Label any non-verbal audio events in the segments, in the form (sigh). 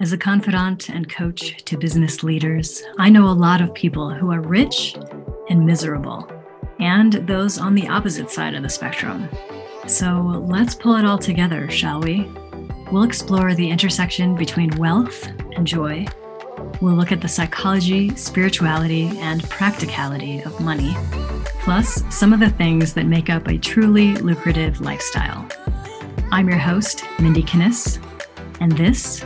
As a confidant and coach to business leaders, I know a lot of people who are rich and miserable, and those on the opposite side of the spectrum. So let's pull it all together, shall we? We'll explore the intersection between wealth and joy. We'll look at the psychology, spirituality, and practicality of money, plus some of the things that make up a truly lucrative lifestyle. I'm your host, Mindy Kinnis, and this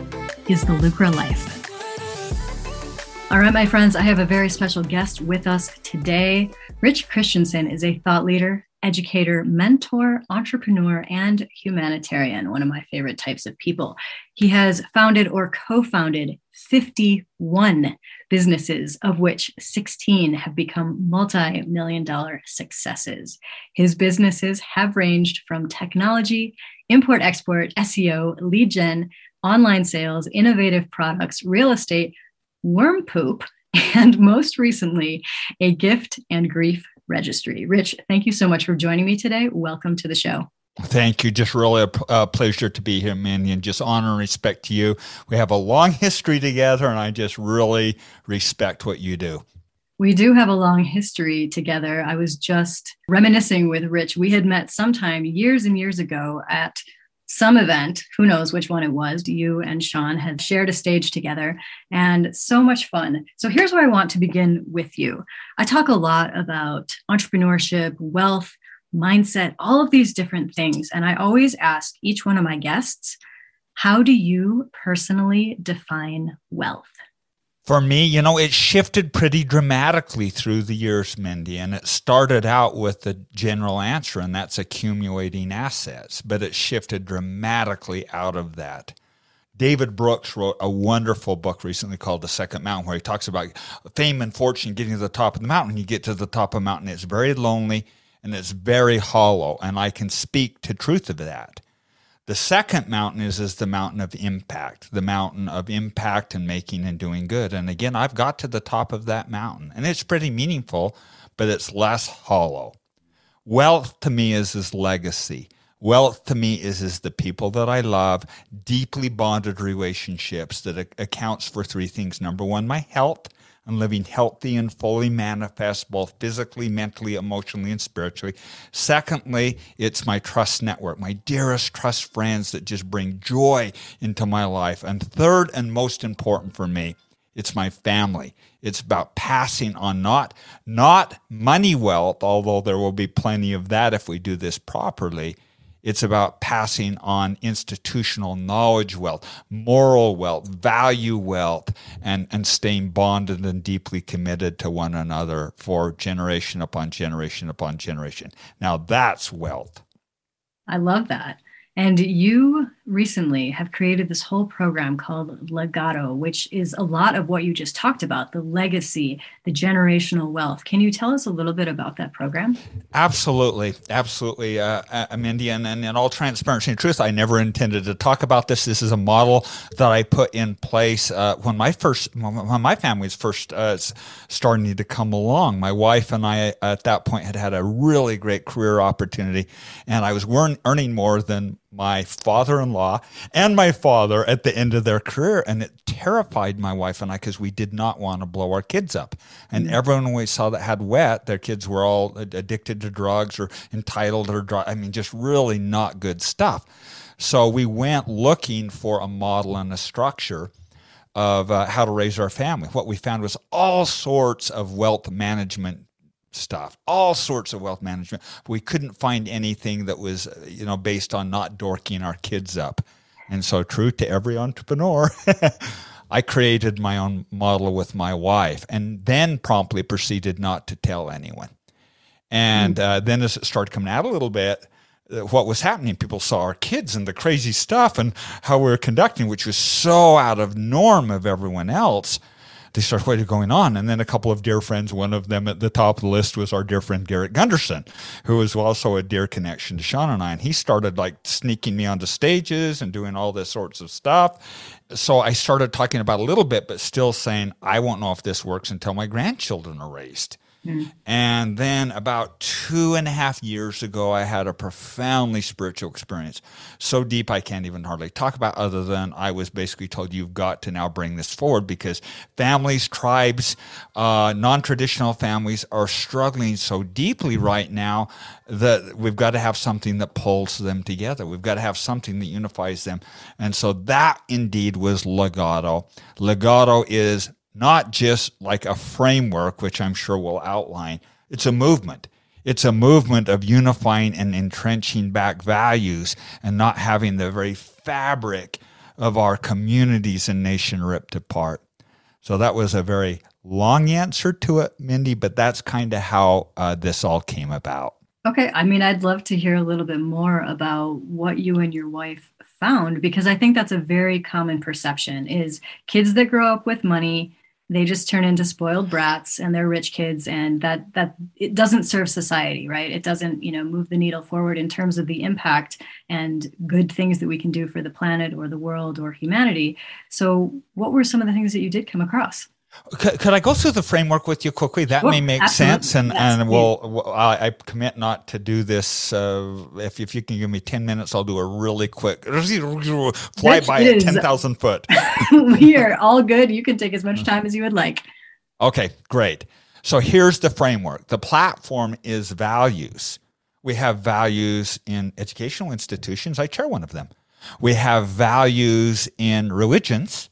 is the Lucra Life. All right, my friends, I have a very special guest with us today. Rich Christiansen is a thought leader, educator, mentor, entrepreneur, and humanitarian, one of my favorite types of people. He has founded or co founded 51 businesses, of which 16 have become multi million dollar successes. His businesses have ranged from technology, import export, SEO, lead gen, online sales, innovative products, real estate, worm poop, (laughs) and most recently, a gift and grief registry. Rich, thank you so much for joining me today. Welcome to the show. Thank you. Just really a, a, pleasure to be here, Manny, and just honor and respect to you. We have a long history together, and I just really respect what you do. We do have a long history together. I was just reminiscing with Rich. We had met sometime years and years ago at some event, who knows which one it was, you and Sean had shared a stage together and so much fun. So here's where I want to begin with you. I talk a lot about entrepreneurship, wealth, mindset, all of these different things. And I always ask each one of my guests, how do you personally define wealth? For me, you know, it shifted pretty dramatically through the years, Mindy. And it started out with the general answer, and that's accumulating assets. But it shifted dramatically out of that. David Brooks wrote a wonderful book recently called The Second Mountain, where he talks about fame and fortune getting to the top of the mountain. You get to the top of the mountain, it's very lonely and it's very hollow. And I can speak to truth of that. The second mountain is, is the mountain of impact, the mountain of impact and making and doing good. And again, I've got to the top of that mountain and it's pretty meaningful, but it's less hollow. Wealth to me is his legacy. Wealth to me is, is the people that I love, deeply bonded relationships that accounts for three things. Number one, my health and living healthy and fully manifest, both physically, mentally, emotionally, and spiritually. Secondly, it's my trust network, my dearest trust friends that just bring joy into my life. And third, and most important for me, it's my family. It's about passing on not not money wealth, although there will be plenty of that if we do this properly it's about passing on institutional knowledge wealth, moral wealth, value wealth, and, and staying bonded and deeply committed to one another for generation upon generation upon generation. Now that's wealth. I love that. And you recently have created this whole program called Legado, which is a lot of what you just talked about the legacy, the generational wealth. Can you tell us a little bit about that program? Absolutely. Absolutely, uh, Mindy. And, and in all transparency and truth, I never intended to talk about this. This is a model that I put in place uh, when my first, when my family was first uh, starting to come along. My wife and I at that point had had a really great career opportunity, and I was earning more than my father in law and my father at the end of their career. And it terrified my wife and I because we did not want to blow our kids up. And mm-hmm. everyone we saw that had wet, their kids were all addicted to drugs or entitled or, dr- I mean, just really not good stuff. So we went looking for a model and a structure of uh, how to raise our family. What we found was all sorts of wealth management stuff, all sorts of wealth management. We couldn't find anything that was, you know, based on not dorking our kids up. And so, true to every entrepreneur, (laughs) I created my own model with my wife and then promptly proceeded not to tell anyone. And uh, then, as it started coming out a little bit, uh, what was happening, people saw our kids and the crazy stuff and how we were conducting, which was so out of norm of everyone else they started going on. And then a couple of dear friends, one of them at the top of the list was our dear friend Garrett Gunderson, who was also a dear connection to Sean and I. And he started like sneaking me onto stages and doing all this sorts of stuff. So I started talking about a little bit, but still saying, I won't know if this works until my grandchildren are raised Mm. And then about two and a half years ago, I had a profoundly spiritual experience. So deep, I can't even hardly talk about, other than I was basically told, you've got to now bring this forward because families, tribes, uh, non traditional families are struggling so deeply right now that we've got to have something that pulls them together. We've got to have something that unifies them. And so that indeed was Legado. Legado is not just like a framework, which I'm sure we'll outline. It's a movement. It's a movement of unifying and entrenching back values and not having the very fabric of our communities and nation ripped apart. So that was a very long answer to it, Mindy, but that's kind of how uh, this all came about. Okay. I mean, I'd love to hear a little bit more about what you and your wife found because I think that's a very common perception is kids that grow up with money they just turn into spoiled brats and they're rich kids and that that it doesn't serve society right? It doesn't you know move the needle forward in terms of the impact and good things that we can do for the planet or the world or humanity. So what were some of the things that you did come across could, could, I go through the framework with you quickly? That sure, may make absolutely. sense, and yes, and we'll, I, I, commit not to do this. Uh, if if you can give me ten minutes, I'll do a really quick (laughs) fly by at ten thousand foot. (laughs) (laughs) we are all good. You can take as much time as you would like. Okay, great. So here's the framework. The platform is values. We have values in educational institutions. I chair one of them. We have values in religions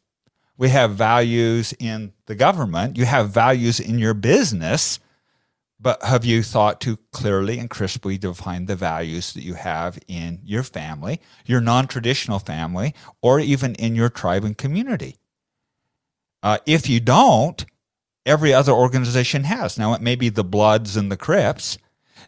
we have values in the government. You have values in your business. But have you thought to clearly and crisply define the values that you have in your family, your non traditional family, or even in your tribe and community? Uh, if you don't, every other organization has. Now, it may be the Bloods and the Crips,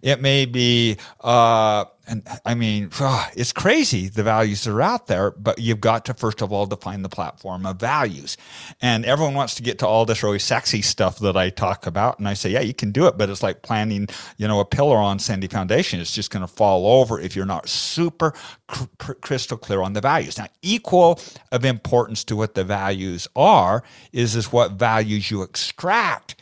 it may be, uh, and I mean, it's crazy the values that are out there, but you've got to first of all define the platform of values. And everyone wants to get to all this really sexy stuff that I talk about. And I say, yeah, you can do it, but it's like planting, you know, a pillar on sandy foundation. It's just going to fall over if you're not super cr- crystal clear on the values. Now, equal of importance to what the values are is, is what values you extract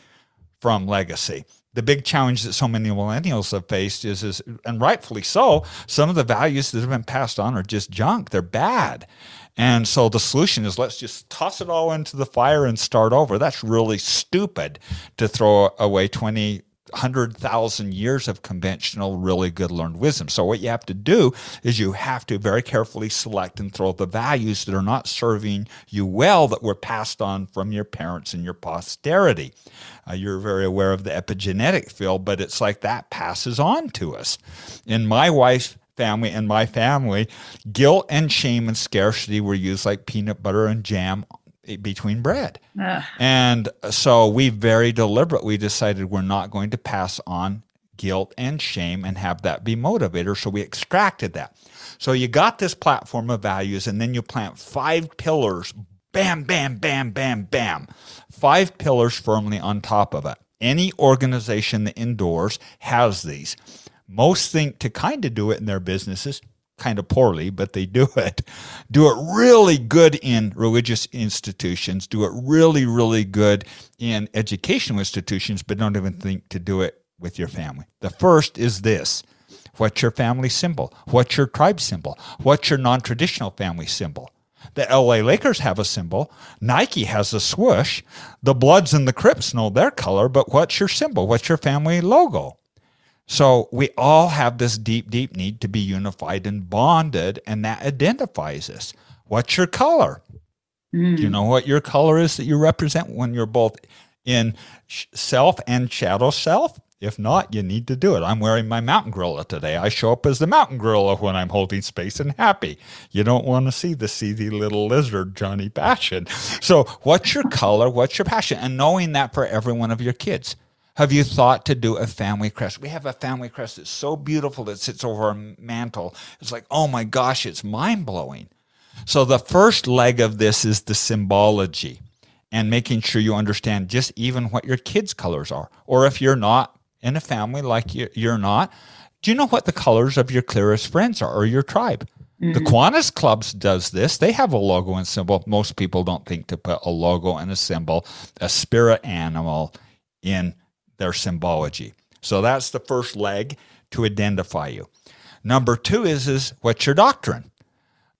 from legacy the big challenge that so many millennials have faced is, is and rightfully so, some of the values that have been passed on are just junk. They're bad. And so the solution is let's just toss it all into the fire and start over. That's really stupid to throw away 20 100,000 years of conventional, really good learned wisdom. So, what you have to do is you have to very carefully select and throw the values that are not serving you well that were passed on from your parents and your posterity. Uh, you're very aware of the epigenetic field, but it's like that passes on to us. In my wife's family and my family, guilt and shame and scarcity were used like peanut butter and jam between bread. Ugh. And so we very deliberately decided we're not going to pass on guilt and shame and have that be motivator. So we extracted that. So you got this platform of values, and then you plant five pillars bam, bam, bam, bam, bam. Five pillars firmly on top of it. Any organization that endorse has these. Most think to kind of do it in their businesses kind of poorly, but they do (laughs) it. Do it really good in religious institutions, do it really, really good in educational institutions, but don't even think to do it with your family. The first is this What's your family symbol? What's your tribe symbol? What's your non traditional family symbol? The LA Lakers have a symbol. Nike has a swoosh. The Bloods and the Crips know their color, but what's your symbol? What's your family logo? So we all have this deep, deep need to be unified and bonded, and that identifies us. What's your color? Mm. Do you know what your color is that you represent when you're both in self and shadow self? If not, you need to do it. I'm wearing my mountain gorilla today. I show up as the mountain gorilla when I'm holding space and happy. You don't want to see the seedy little lizard, Johnny Passion. So, what's your color? What's your passion? And knowing that for every one of your kids. Have you thought to do a family crest? We have a family crest that's so beautiful that sits over our mantle. It's like, oh my gosh, it's mind blowing. So, the first leg of this is the symbology and making sure you understand just even what your kids' colors are. Or if you're not in a family like you're not, do you know what the colors of your clearest friends are or your tribe? Mm-hmm. The Kiwanis Clubs does this. They have a logo and symbol. Most people don't think to put a logo and a symbol, a spirit animal in their symbology. So that's the first leg to identify you. Number two is is what's your doctrine?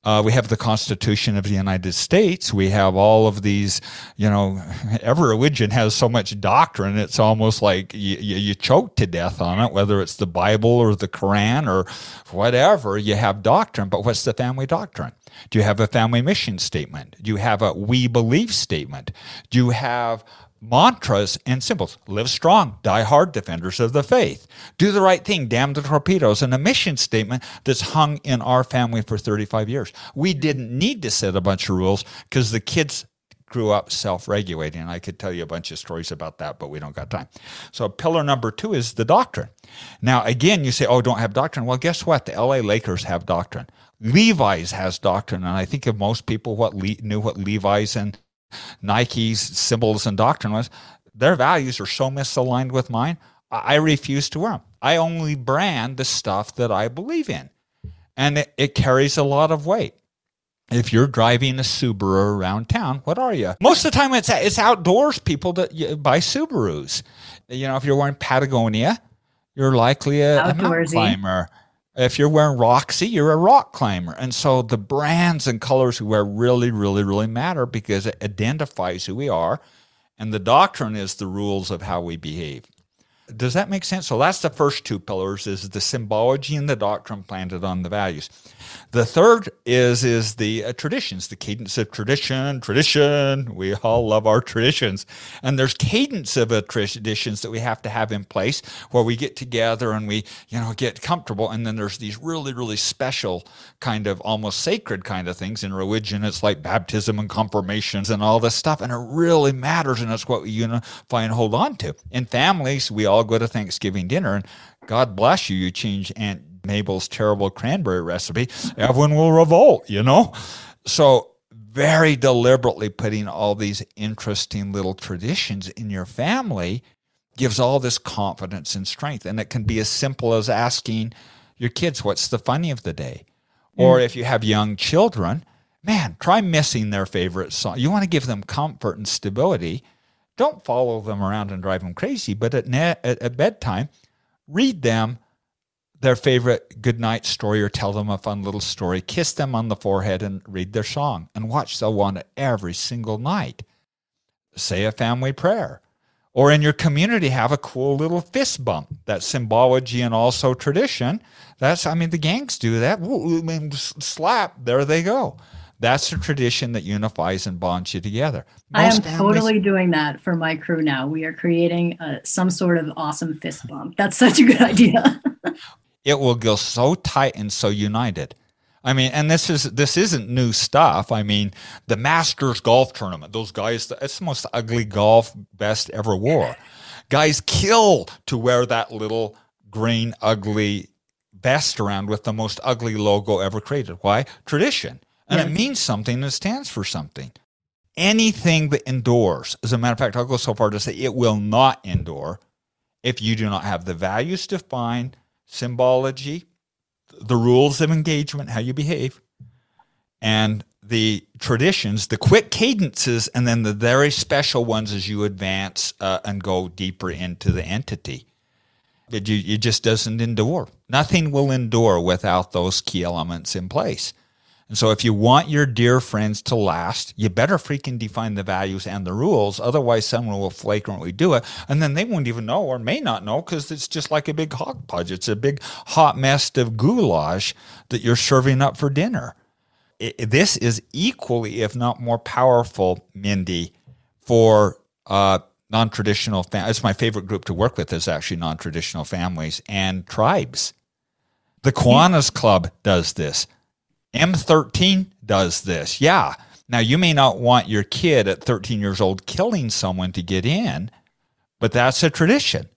Uh, we have the Constitution of the United States. We have all of these, you know, (laughs) every religion has so much doctrine. It's almost like you, you, you, choke to death on it, whether it's the Bible or the Quran or whatever. You have doctrine, but what's the family doctrine? Do you have a family mission statement? Do you have a we believe statement? Do you have mantras and symbols. Live strong, die hard, defenders of the faith. Do the right thing, damn the torpedoes, and a mission statement that's hung in our family for 35 years. We didn't need to set a bunch of rules because the kids grew up self-regulating. I could tell you a bunch of stories about that, but we don't got time. So pillar number two is the doctrine. Now, again, you say, oh, don't have doctrine. Well, guess what? The LA Lakers have doctrine. Levi's has doctrine, and I think of most people what Le- knew what Levi's and Nike's symbols and doctrine was, their values are so misaligned with mine, I refuse to wear them. I only brand the stuff that I believe in. And it, it carries a lot of weight. If you're driving a Subaru around town, what are you? Most of the time, it's it's outdoors people that buy Subarus. You know, if you're wearing Patagonia, you're likely a, a mountain climber. If you're wearing Roxy, you're a rock climber. And so the brands and colors we wear really, really, really matter because it identifies who we are. And the doctrine is the rules of how we behave. Does that make sense? So that's the first two pillars is the symbology and the doctrine planted on the values. The third is is the uh, traditions, the cadence of tradition, tradition. We all love our traditions. And there's cadence of uh, traditions that we have to have in place where we get together and we, you know, get comfortable and then there's these really really special kind of almost sacred kind of things in religion. It's like baptism and confirmations and all this stuff and it really matters and it's what we unify and hold on to. In families, we all go to Thanksgiving dinner and God bless you, you change Aunt Mabel's terrible cranberry recipe, everyone will revolt, you know? So, very deliberately putting all these interesting little traditions in your family gives all this confidence and strength. And it can be as simple as asking your kids, What's the funny of the day? Mm. Or if you have young children, man, try missing their favorite song. You want to give them comfort and stability. Don't follow them around and drive them crazy, but at, ne- at, at bedtime, read them their favorite goodnight story or tell them a fun little story, kiss them on the forehead and read their song and watch want it every single night. Say a family prayer. Or in your community, have a cool little fist bump. That's symbology and also tradition. That's, I mean, the gangs do that. Slap, there they go. That's a tradition that unifies and bonds you together. Most I am families, totally doing that for my crew now. We are creating a, uh, some sort of awesome fist bump. That's such a good idea. (laughs) it will go so tight and so united. I mean, and this is this isn't new stuff. I mean, the Masters golf tournament, those guys, it's the most ugly golf best ever wore. Guys kill to wear that little green ugly vest around with the most ugly logo ever created. Why? Tradition and it means something and it stands for something. Anything that endures, as a matter of fact, I'll go so far to say it will not endure if you do not have the values defined, symbology, the rules of engagement, how you behave, and the traditions, the quick cadences, and then the very special ones as you advance uh, and go deeper into the entity. It, it just doesn't endure. Nothing will endure without those key elements in place. And so, if you want your dear friends to last, you better freaking define the values and the rules. Otherwise, someone will flagrantly do it. And then they won't even know or may not know because it's just like a big hodgepodge. It's a big hot mess of goulash that you're serving up for dinner. It, this is equally, if not more powerful, Mindy, for uh, non traditional families. It's my favorite group to work with, is actually non traditional families and tribes. The Kiwanis Club does this. MS-13 does this. Yeah. Now, you may not want your kid at 13 years old killing someone to get in, but that's a tradition.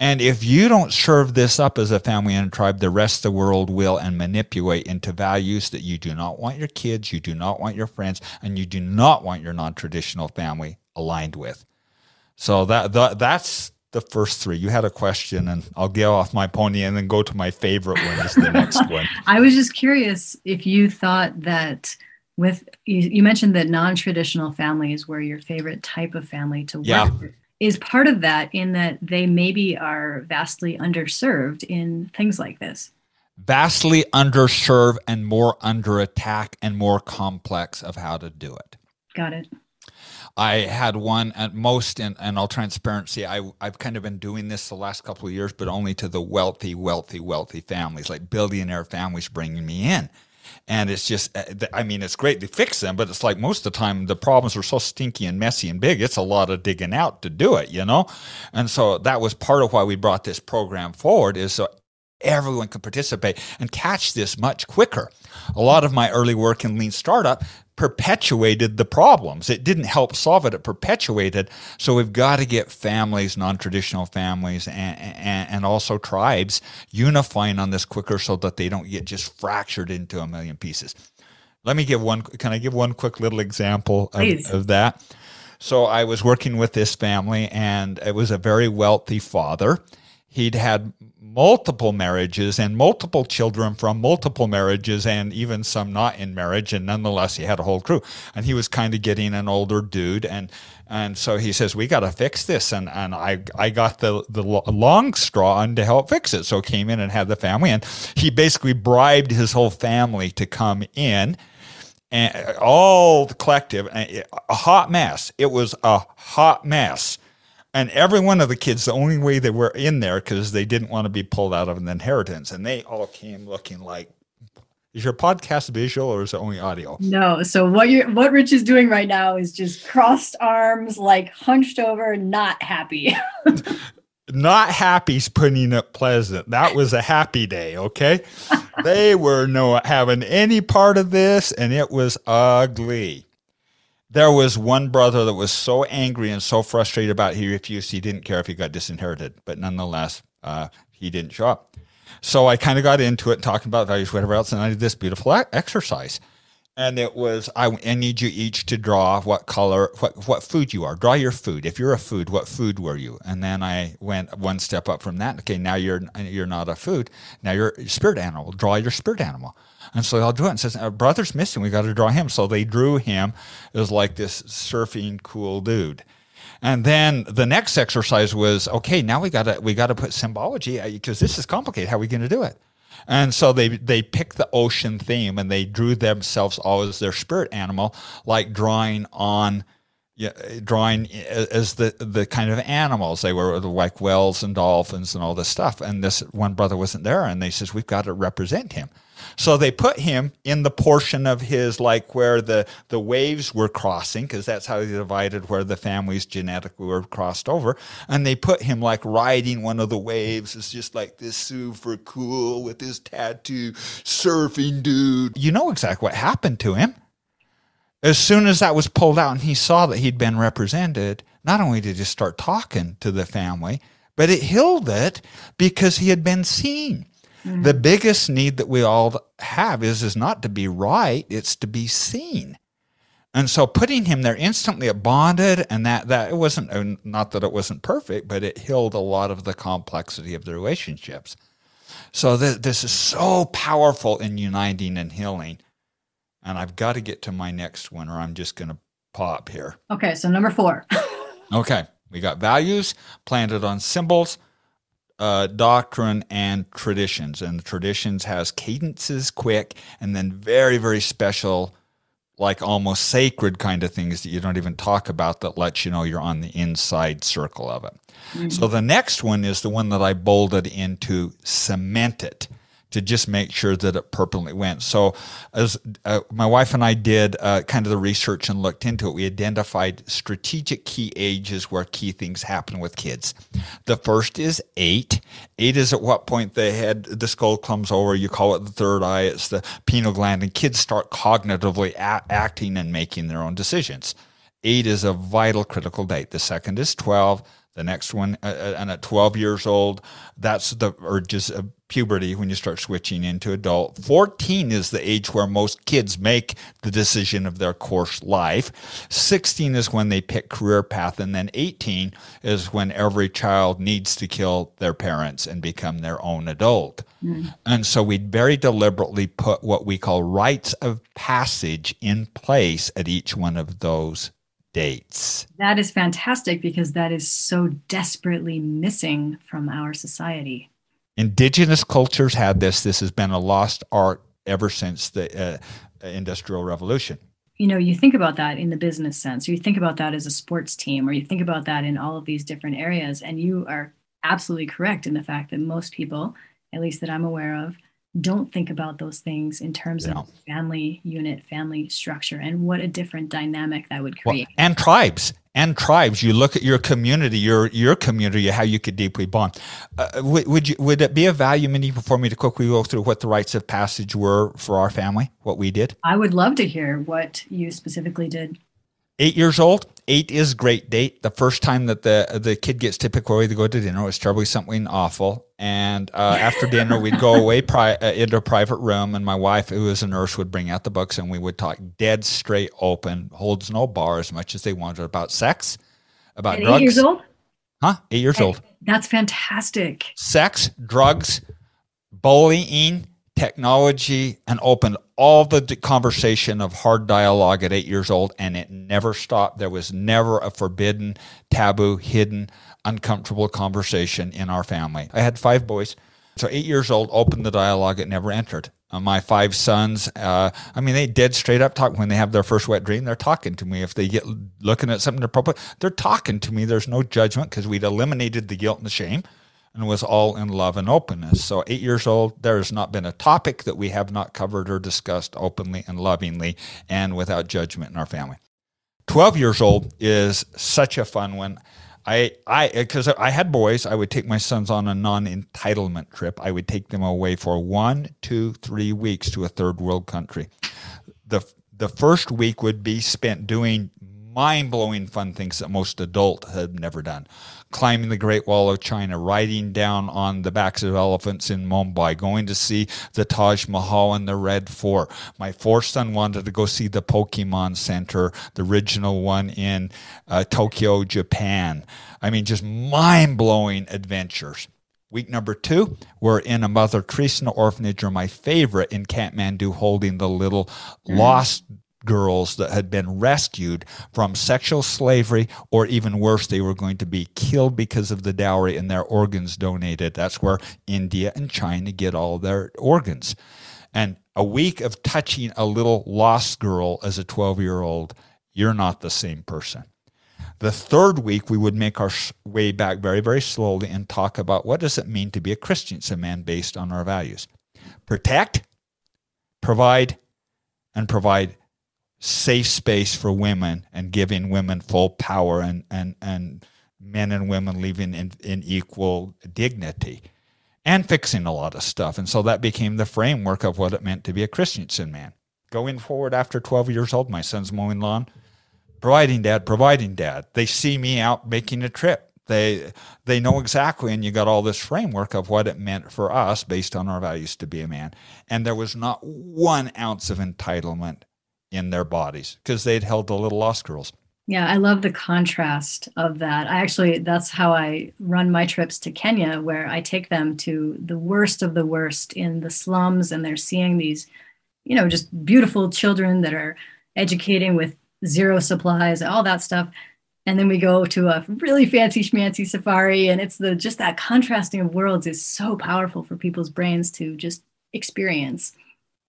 And if you don't serve this up as a family and a tribe, the rest of the world will and manipulate into values that you do not want your kids, you do not want your friends, and you do not want your non traditional family aligned with. So that, that that's the first three. You had a question, and I'll get off my pony and then go to my favorite one is the next (laughs) one. I was just curious if you thought that with you, you mentioned that non-traditional families were your favorite type of family to work yeah. with. is part of that in that they maybe are vastly underserved in things like this. Vastly underserved and more under attack and more complex of how to do it. Got it. I had one at most and, in all transparency. I, I've kind of been doing this the last couple of years, but only to the wealthy, wealthy, wealthy families, like billionaire families bringing me in. And it's just, uh, I mean, it's great to fix them, but it's like most of the time the problems are so stinky and messy and big, it's a lot of digging out to do it, you know? And so that was part of why we brought this program forward is so everyone can participate and catch this much quicker. A lot of my early work in lean startup perpetuated the problems. It didn't help solve it, it perpetuated. So we've got to get families, non traditional families, and, and, and, also tribes unifying on this quicker so that they don't get just fractured into a million pieces. Let me give one, can I give one quick little example of, of that? So I was working with this family, and it was a very wealthy father. He'd had multiple marriages and multiple children from multiple marriages and even some not in marriage and nonetheless he had a whole crew. And he was kind of getting an older dude and and so he says we got to fix this and and I I got the the long straw on to help fix it so came in and had the family and he basically bribed his whole family to come in and all the collective eh, a hot mess. It was a hot mess and every one of the kids, the only way they were in there because they didn't want to be pulled out of an inheritance, and they all came looking like. Is your podcast visual or is it only audio? No. So what you what Rich is doing right now is just crossed arms, like hunched over, not happy. (laughs) not happy's putting it pleasant. That was a happy day, okay? (laughs) they were no having any part of this, and it was ugly. There was one brother that was so angry and so frustrated about it, he refused. He didn't care if he got disinherited, but nonetheless, uh, he didn't show up. So I kind of got into it, talking about values, whatever else, and I did this beautiful exercise. And it was, I, I need you each to draw what color, what, what food you are. Draw your food. If you're a food, what food were you? And then I went one step up from that. Okay, now you're you're not a food. Now you're a spirit animal. Draw your spirit animal. And so they'll do it and says, Our brother's missing. We got to draw him. So they drew him as like this surfing cool dude. And then the next exercise was, okay, now we got to, we got to put symbology because uh, this is complicated. How are we going to do it? And so they they picked the ocean theme and they drew themselves all as their spirit animal, like drawing on yeah, drawing as the the kind of animals they were like whales and dolphins and all this stuff. And this one brother wasn't there, and they says we've got to represent him. So they put him in the portion of his like where the the waves were crossing because that's how they divided where the families genetically were crossed over, and they put him like riding one of the waves. It's just like this super cool with his tattoo surfing dude. You know exactly what happened to him. As soon as that was pulled out and he saw that he'd been represented, not only did he start talking to the family, but it healed it because he had been seen. Mm-hmm. The biggest need that we all have is is not to be right, it's to be seen. And so putting him there instantly it bonded and that that it wasn't not that it wasn't perfect, but it healed a lot of the complexity of the relationships. So th- this is so powerful in uniting and healing. And I've got to get to my next one or I'm just going to pop here. Okay, so number 4. (laughs) okay, we got values planted on symbols uh, doctrine and traditions. And the traditions has cadences, quick, and then very, very special, like almost sacred kind of things that you don't even talk about that lets you know you're on the inside circle of it. Mm-hmm. So the next one is the one that I bolded into cement it to just make sure that it permanently went. So, as uh, my wife and I did uh, kind of the research and looked into it, we identified strategic key ages where key things happen with kids. The first is eight. Eight is at what point the head, the skull comes over. You call it the third eye. It's the pineal gland, and kids start cognitively a- acting and making their own decisions. Eight is a vital, critical date. The second is twelve. The next one, uh, uh and at 12 years old, that's the urges puberty when you start switching into adult. 14 is the age where most kids make the decision of their course life. 16 is when they pick career path. And then 18 is when every child needs to kill their parents and become their own adult. Mm. And so we very deliberately put what we call rites of passage in place at each one of those dates. That is fantastic because that is so desperately missing from our society. Indigenous cultures had this. This has been a lost art ever since the uh, Industrial Revolution. You know, you think about that in the business sense, or you think about that as a sports team, or you think about that in all of these different areas. And you are absolutely correct in the fact that most people, at least that I'm aware of, don't think about those things in terms yeah. of family unit, family structure, and what a different dynamic that would create. Well, and tribes and tribes. You look at your community, your your community, how you could deeply bond. Uh, would, would you would it be a value, Mindy, for me to quickly go through what the rites of passage were for our family, what we did? I would love to hear what you specifically did eight years old. Eight is great date. The first time that the the kid gets typically to go to dinner was probably something awful. And uh, after dinner, we'd go away (laughs) pri- uh, into a private room, and my wife, who was a nurse, would bring out the books, and we would talk dead straight open, holds no bar, as much as they wanted about sex, about At drugs. Eight years old. Huh? Eight years old. That's fantastic. Sex, drugs, bullying, technology and opened all the conversation of hard dialogue at eight years old, and it never stopped. There was never a forbidden, taboo, hidden, uncomfortable conversation in our family. I had five boys. So, eight years old, opened the dialogue, it never entered. Uh, my five sons, uh, I mean, they dead straight up talk when they have their first wet dream. They're talking to me. If they get looking at something appropriate, they're talking to me. There's no judgment because we'd eliminated the guilt and the shame and was all in love and openness. So, eight years old, there has not been a topic that we have not covered or discussed openly and lovingly and without judgment in our family. 12 years old is such a fun one. I, I, because I had boys, I would take my sons on a non entitlement trip. I would take them away for one, two, three weeks to a third world country. The, the first week would be spent doing mind blowing fun things that most adults have never done. Climbing the Great Wall of China, riding down on the backs of elephants in Mumbai, going to see the Taj Mahal and the Red Fort. My fourth son wanted to go see the Pokemon Center, the original one in uh, Tokyo, Japan. I mean, just mind blowing adventures. Week number two, we're in a Mother Teresa orphanage, or my favorite in Kathmandu, holding the little mm. lost girls that had been rescued from sexual slavery, or even worse, they were going to be killed because of the dowry and their organs donated. That's where India and China get all their organs. And a week of touching a little lost girl as a 12 year old, you're not the same person. The third week, we would make our way back very, very slowly and talk about what does it mean to be a Christian, it's a man based on our values. Protect, provide, and provide safe space for women and giving women full power and, and, and men and women living in, in equal dignity and fixing a lot of stuff. And so that became the framework of what it meant to be a Christiansen man. Going forward after 12 years old, my son's mowing lawn, providing dad, providing dad. They see me out making a trip. They they know exactly, and you got all this framework of what it meant for us based on our values to be a man. And there was not one ounce of entitlement in their bodies because they'd held the little lost girls. Yeah, I love the contrast of that. I actually, that's how I run my trips to Kenya, where I take them to the worst of the worst in the slums, and they're seeing these, you know, just beautiful children that are educating with zero supplies, all that stuff. And then we go to a really fancy schmancy safari, and it's the just that contrasting of worlds is so powerful for people's brains to just experience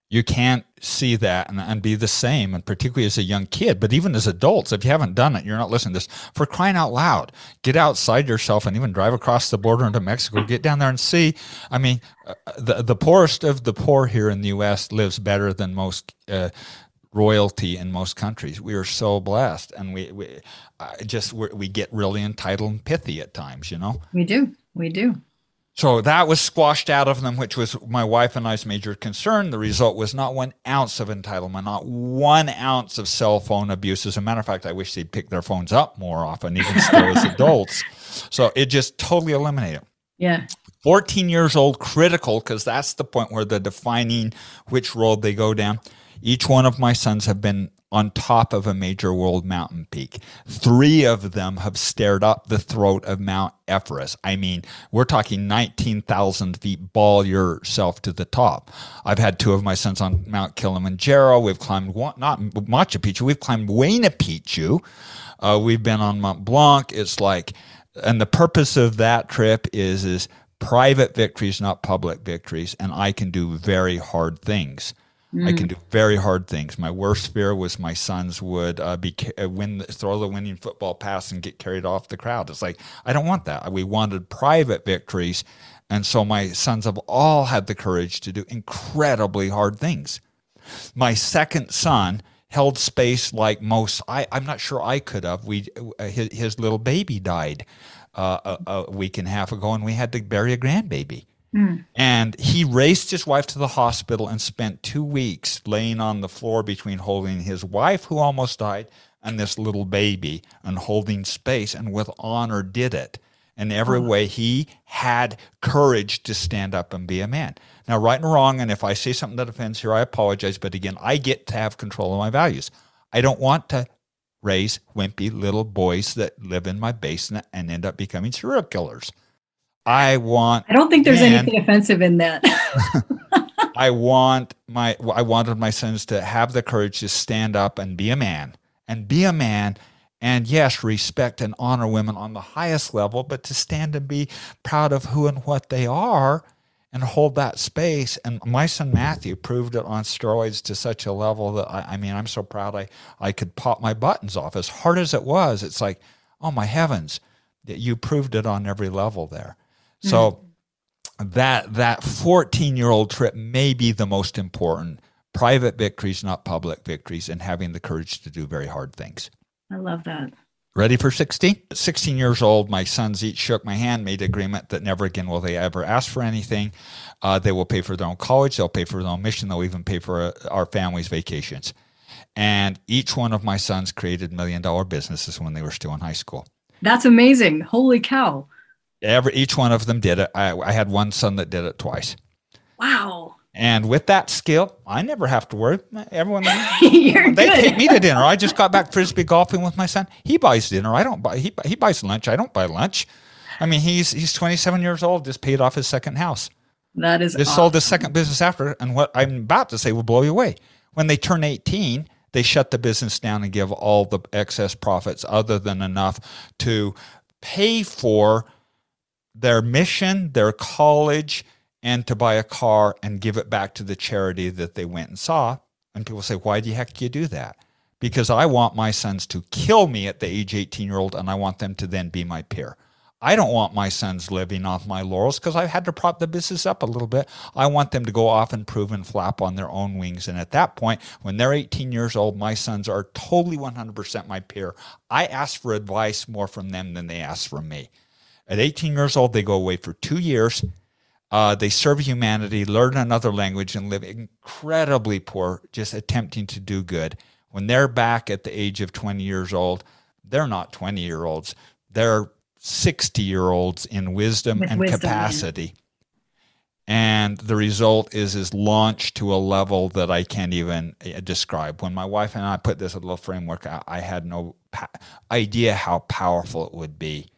you can't see that and, and, be the same, and particularly as a young kid, but even as adults, if you haven't done it, you're not listening to this. For crying out loud, get outside yourself and even drive across the border into Mexico. Get down there and see. I mean, uh, the the poorest of the poor here in the U.S. lives better than most. Uh, royalty in most countries. We are so blessed, and we we uh, just we get really entitled and pithy at times. You know, we do, we do. So that was squashed out of them, which was my wife and I's major concern. The result was not one ounce of entitlement, not one ounce of cell phone abuse. As a matter of fact, I wish they'd pick their phones up more often, even still as adults. (laughs) So it just totally eliminated. Yeah. 14 years old, critical, because that's the point where the defining which road they go down. Each one of my sons have been on top of a major world mountain peak. Three of them have stared up the throat of Mount Everest. I mean, we're talking 19,000 feet, ball yourself to the top. I've had two of my sons on Mount Kilimanjaro. We've climbed, not Machu Picchu, we've climbed Huayna Picchu. Uh, we've been on Mont Blanc. It's like, and the purpose of that trip is, is private victories, not public victories. And I can do very hard things. Mm. I can do very hard things. My worst fear was my sons would uh, be uh, win, throw the winning football pass and get carried off the crowd. It's like I don't want that. We wanted private victories, and so my sons have all had the courage to do incredibly hard things. My second son held space like most. I, I'm not sure I could have. We uh, his, his, little baby died uh, a, a week and a half ago, and we had to bury a grandbaby. Mm. And he raced his wife to the hospital and spent two weeks laying on the floor between holding his wife, who almost died, and this little baby, and holding space, and with honor did it. In every way, he had courage to stand up and be a man. Now, right and wrong, and if I say something that offends here, I apologize. But again, I get to have control of my values. I don't want to raise wimpy little boys that live in my basement and end up becoming serial killers. I want. I don't think there's man, anything offensive in that. (laughs) I want my. I wanted my sons to have the courage to stand up and be a man, and be a man, and yes, respect and honor women on the highest level, but to stand and be proud of who and what they are, and hold that space. And my son Matthew proved it on steroids to such a level that I, I mean, I'm so proud. I I could pop my buttons off as hard as it was. It's like, oh my heavens, that you proved it on every level there. So mm-hmm. that that 14 year old trip may be the most important. Private victories, not public victories, and having the courage to do very hard things. I love that. Ready for 16? 16 years old, my sons each shook my hand, made agreement that never again will they ever ask for anything. Uh, they will pay for their own college, they'll pay for their own mission, they'll even pay for uh, our family's vacations. And each one of my sons created million dollar businesses when they were still in high school. That's amazing. Holy cow. Every each one of them did it. I, I had one son that did it twice. Wow. And with that skill, I never have to worry. Everyone, (laughs) they good. take me to dinner. I just got back frisbee golfing with my son. He buys dinner. I don't buy. He he buys lunch. I don't buy lunch. I mean, he's he's 27 years old. Just paid off his second house. That is. Just awesome. sold his second business after. And what I'm about to say will blow you away. When they turn 18, they shut the business down and give all the excess profits, other than enough to pay for their mission, their college, and to buy a car and give it back to the charity that they went and saw. And people say, why the heck do you do that? Because I want my sons to kill me at the age 18 year old and I want them to then be my peer. I don't want my sons living off my laurels because I've had to prop the business up a little bit. I want them to go off and prove and flap on their own wings. And at that point, when they're 18 years old, my sons are totally 100% my peer. I ask for advice more from them than they ask from me. At 18 years old, they go away for two years. Uh, they serve humanity, learn another language, and live incredibly poor, just attempting to do good. When they're back at the age of 20 years old, they're not 20 year olds. They're 60 year olds in wisdom With and wisdom, capacity. And the result is is launched to a level that I can't even uh, describe. When my wife and I put this little framework out, I had no idea how powerful it would be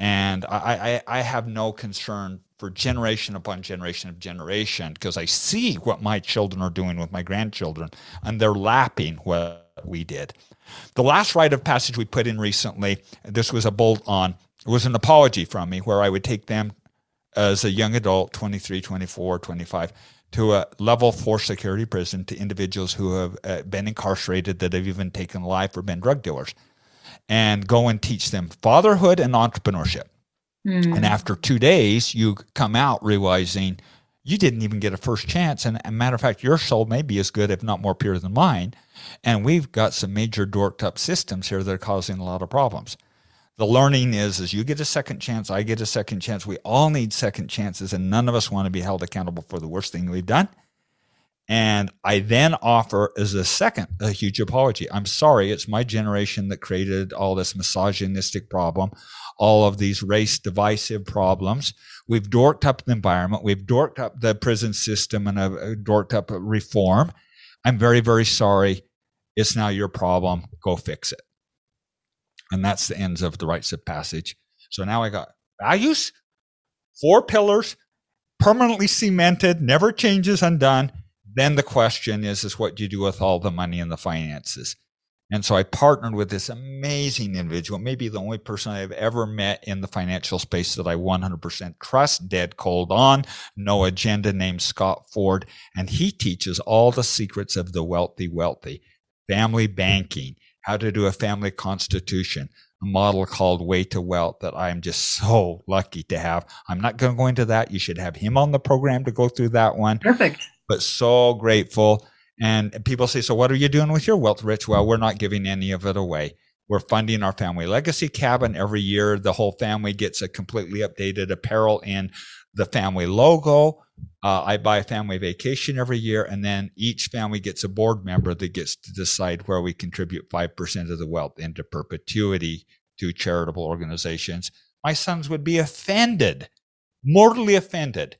and I, I, I have no concern for generation upon generation of generation because I see what my children are doing with my grandchildren and they're lapping what we did. The last rite of passage we put in recently, this was a bolt on, it was an apology from me where I would take them as a young adult, 23, 24, 25, to a level four security prison to individuals who have uh, been incarcerated that have even taken life or been drug dealers and go and teach them fatherhood and entrepreneurship. Mm. And after two days, you come out realizing you didn't even get a first chance. And a matter of fact, your soul may be as good, if not more pure than mine. And we've got some major dorked up systems here that are causing a lot of problems. The learning is, is you get a second chance, I get a second chance. We all need second chances, and none of us want to be held accountable for the worst thing we've done. And I then offer as a second a huge apology. I'm sorry, it's my generation that created all this misogynistic problem, all of these race divisive problems. We've dorked up the environment, we've dorked up the prison system and a, dorked up reform. I'm very, very sorry. It's now your problem. Go fix it. And that's the ends of the rites of passage. So now I got values, four pillars, permanently cemented, never changes, undone. Then the question is, is what do you do with all the money and the finances? And so I partnered with this amazing individual, maybe the only person I've ever met in the financial space that I 100% trust, dead cold on, no agenda, named Scott Ford. And he teaches all the secrets of the wealthy, wealthy, family banking, how to do a family constitution, a model called Way to Wealth that I'm just so lucky to have. I'm not going to go into that. You should have him on the program to go through that one. Perfect. But so grateful and people say, so what are you doing with your wealth, Rich? Well, we're not giving any of it away. We're funding our family legacy cabin every year. The whole family gets a completely updated apparel in the family logo. Uh, I buy a family vacation every year, and then each family gets a board member that gets to decide where we contribute 5% of the wealth into perpetuity to charitable organizations. My sons would be offended, mortally offended,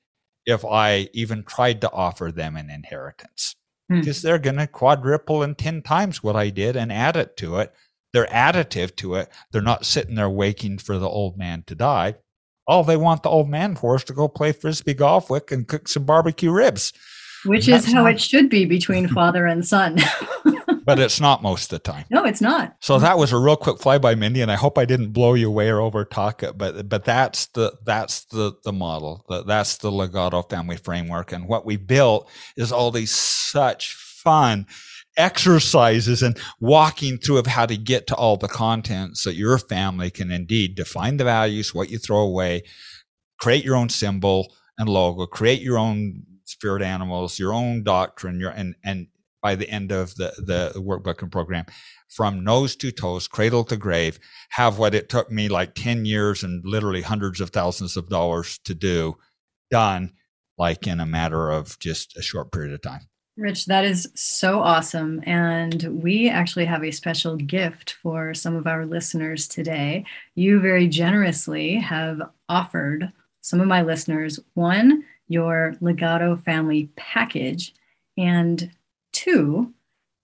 if I even tried to offer them an inheritance because hmm. they're going to quadruple and 10 times what I did and add it to it. They're additive to it. They're not sitting there waiting for the old man to die. All they want the old man for is to go play frisbee golf with and cook some barbecue ribs. Which is how not- it should be between (laughs) father and son. (laughs) but it's not most of the time. No, it's not. So that was a real quick flyby, Mindy, and I hope I didn't blow you away or over talk it. But but that's the that's the the model. That's the Legado family framework, and what we built is all these such fun exercises and walking through of how to get to all the content so your family can indeed define the values, what you throw away, create your own symbol and logo, create your own spirit animals, your own doctrine, your and and by the end of the, the workbook and program from nose to toes, cradle to grave, have what it took me like 10 years and literally hundreds of thousands of dollars to do done like in a matter of just a short period of time. Rich, that is so awesome. And we actually have a special gift for some of our listeners today. You very generously have offered some of my listeners one, your Legado family package, and two,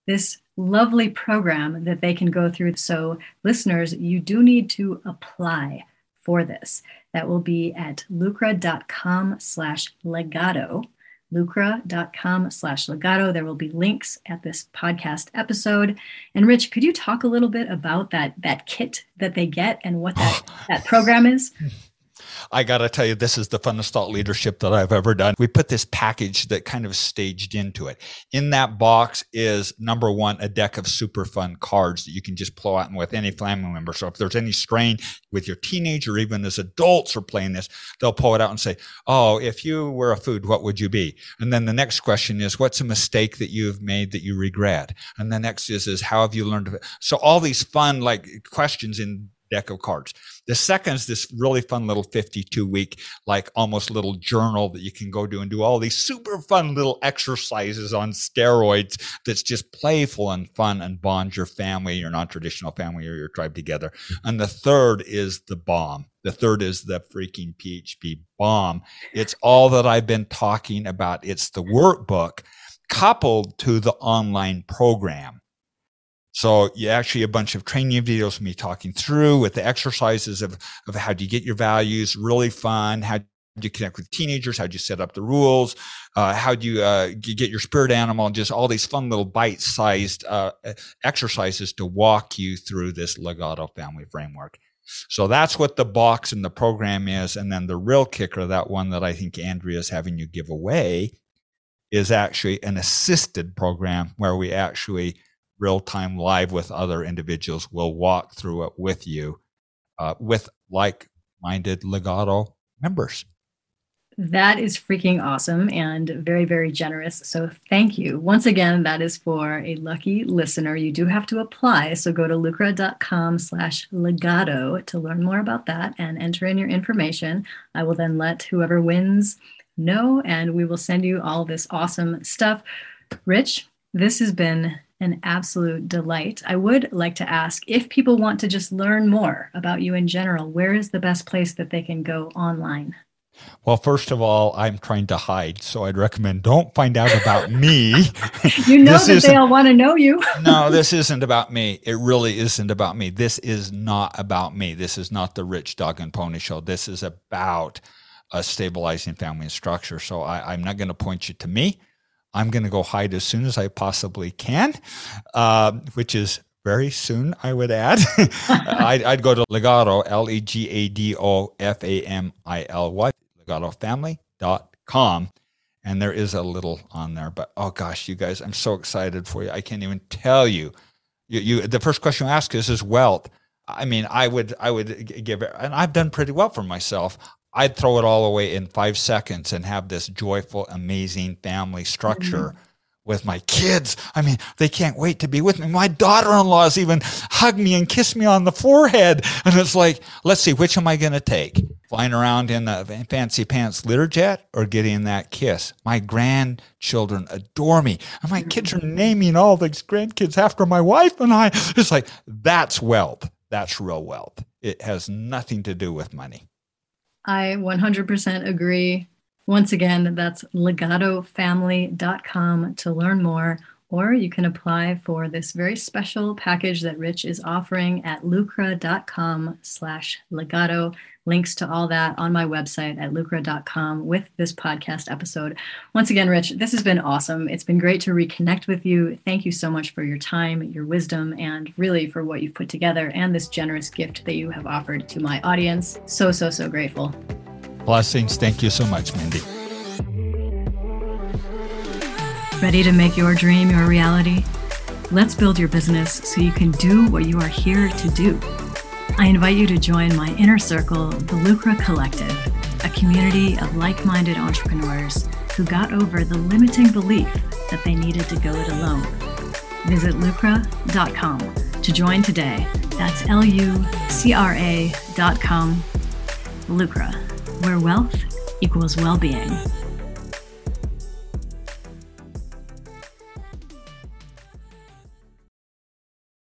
this lovely program that they can go through. So, listeners, you do need to apply for this. That will be at lucra.com slash legado. Lucra.com slash legado. There will be links at this podcast episode. And Rich, could you talk a little bit about that that kit that they get and what that, oh. that program is? (laughs) I got to tell you, this is the funnest thought leadership that I've ever done. We put this package that kind of staged into it. In that box is number one, a deck of super fun cards that you can just pull out and with any family member. So if there's any strain with your teenager, even as adults are playing this, they'll pull it out and say, Oh, if you were a food, what would you be? And then the next question is, What's a mistake that you've made that you regret? And the next is, is How have you learned? So all these fun like questions in deck of cards. The second is this really fun little 52 week, like almost little journal that you can go do and do all these super fun little exercises on steroids that's just playful and fun and bonds your family, your non traditional family, or your tribe together. Mm-hmm. And the third is the bomb. The third is the freaking PHP bomb. It's all that I've been talking about. It's the workbook coupled to the online program. So you actually a bunch of training videos me talking through with the exercises of, of how do you get your values, really fun. How do you connect with teenagers? How do you set up the rules? Uh, how do you, uh, get your spirit animal and just all these fun little bite sized, uh, exercises to walk you through this Legado family framework. So that's what the box and the program is. And then the real kicker, that one that I think Andrea is having you give away is actually an assisted program where we actually real time live with other individuals. We'll walk through it with you, uh, with like minded Legado members. That is freaking awesome and very, very generous. So thank you. Once again, that is for a lucky listener. You do have to apply. So go to lucra.com slash legado to learn more about that and enter in your information. I will then let whoever wins know, and we will send you all this awesome stuff. Rich, this has been an absolute delight. I would like to ask if people want to just learn more about you in general, where is the best place that they can go online? Well, first of all, I'm trying to hide, so I'd recommend don't find out about (laughs) me. you know that they all want to know you. no, this isn't about me. It really isn't about me. This is not about me. This is not the rich dog and pony show. This is about a stabilizing family and structure. So I, am not going to point you to me. I'm going to go hide as soon as I possibly can, uh, which is very soon, I would add. (laughs) I'd, I'd, go to Legado, L E G A D O F A M I L Y, legadofamily.com. And there is a little on there, but oh gosh, you guys, I'm so excited for you. I can't even tell you. You, you the first question you ask is, is wealth. I mean, I would, I would give and I've done pretty well for myself. I'd throw it all away in five seconds and have this joyful, amazing family structure. Mm-hmm with my kids. I mean, they can't wait to be with me. My daughter-in-laws even hug me and kiss me on the forehead. And it's like, let's see, which am I going to take? Flying around in the fancy pants litter jet or getting that kiss? My grandchildren adore me. And my kids are naming all these grandkids after my wife and I. It's like, that's wealth. That's real wealth. It has nothing to do with money. I 100% agree. Once again, that's legadofamily.com to learn more, or you can apply for this very special package that Rich is offering at lucra.com slash legado. Links to all that on my website at lucra.com with this podcast episode. Once again, Rich, this has been awesome. It's been great to reconnect with you. Thank you so much for your time, your wisdom, and really for what you've put together and this generous gift that you have offered to my audience. So, so, so grateful. Blessings. Thank you so much, Mindy. Ready to make your dream your reality? Let's build your business so you can do what you are here to do. I invite you to join my inner circle, the Lucra Collective, a community of like minded entrepreneurs who got over the limiting belief that they needed to go it alone. Visit lucra.com to join today. That's L U C R A.com. Lucra where wealth equals well being.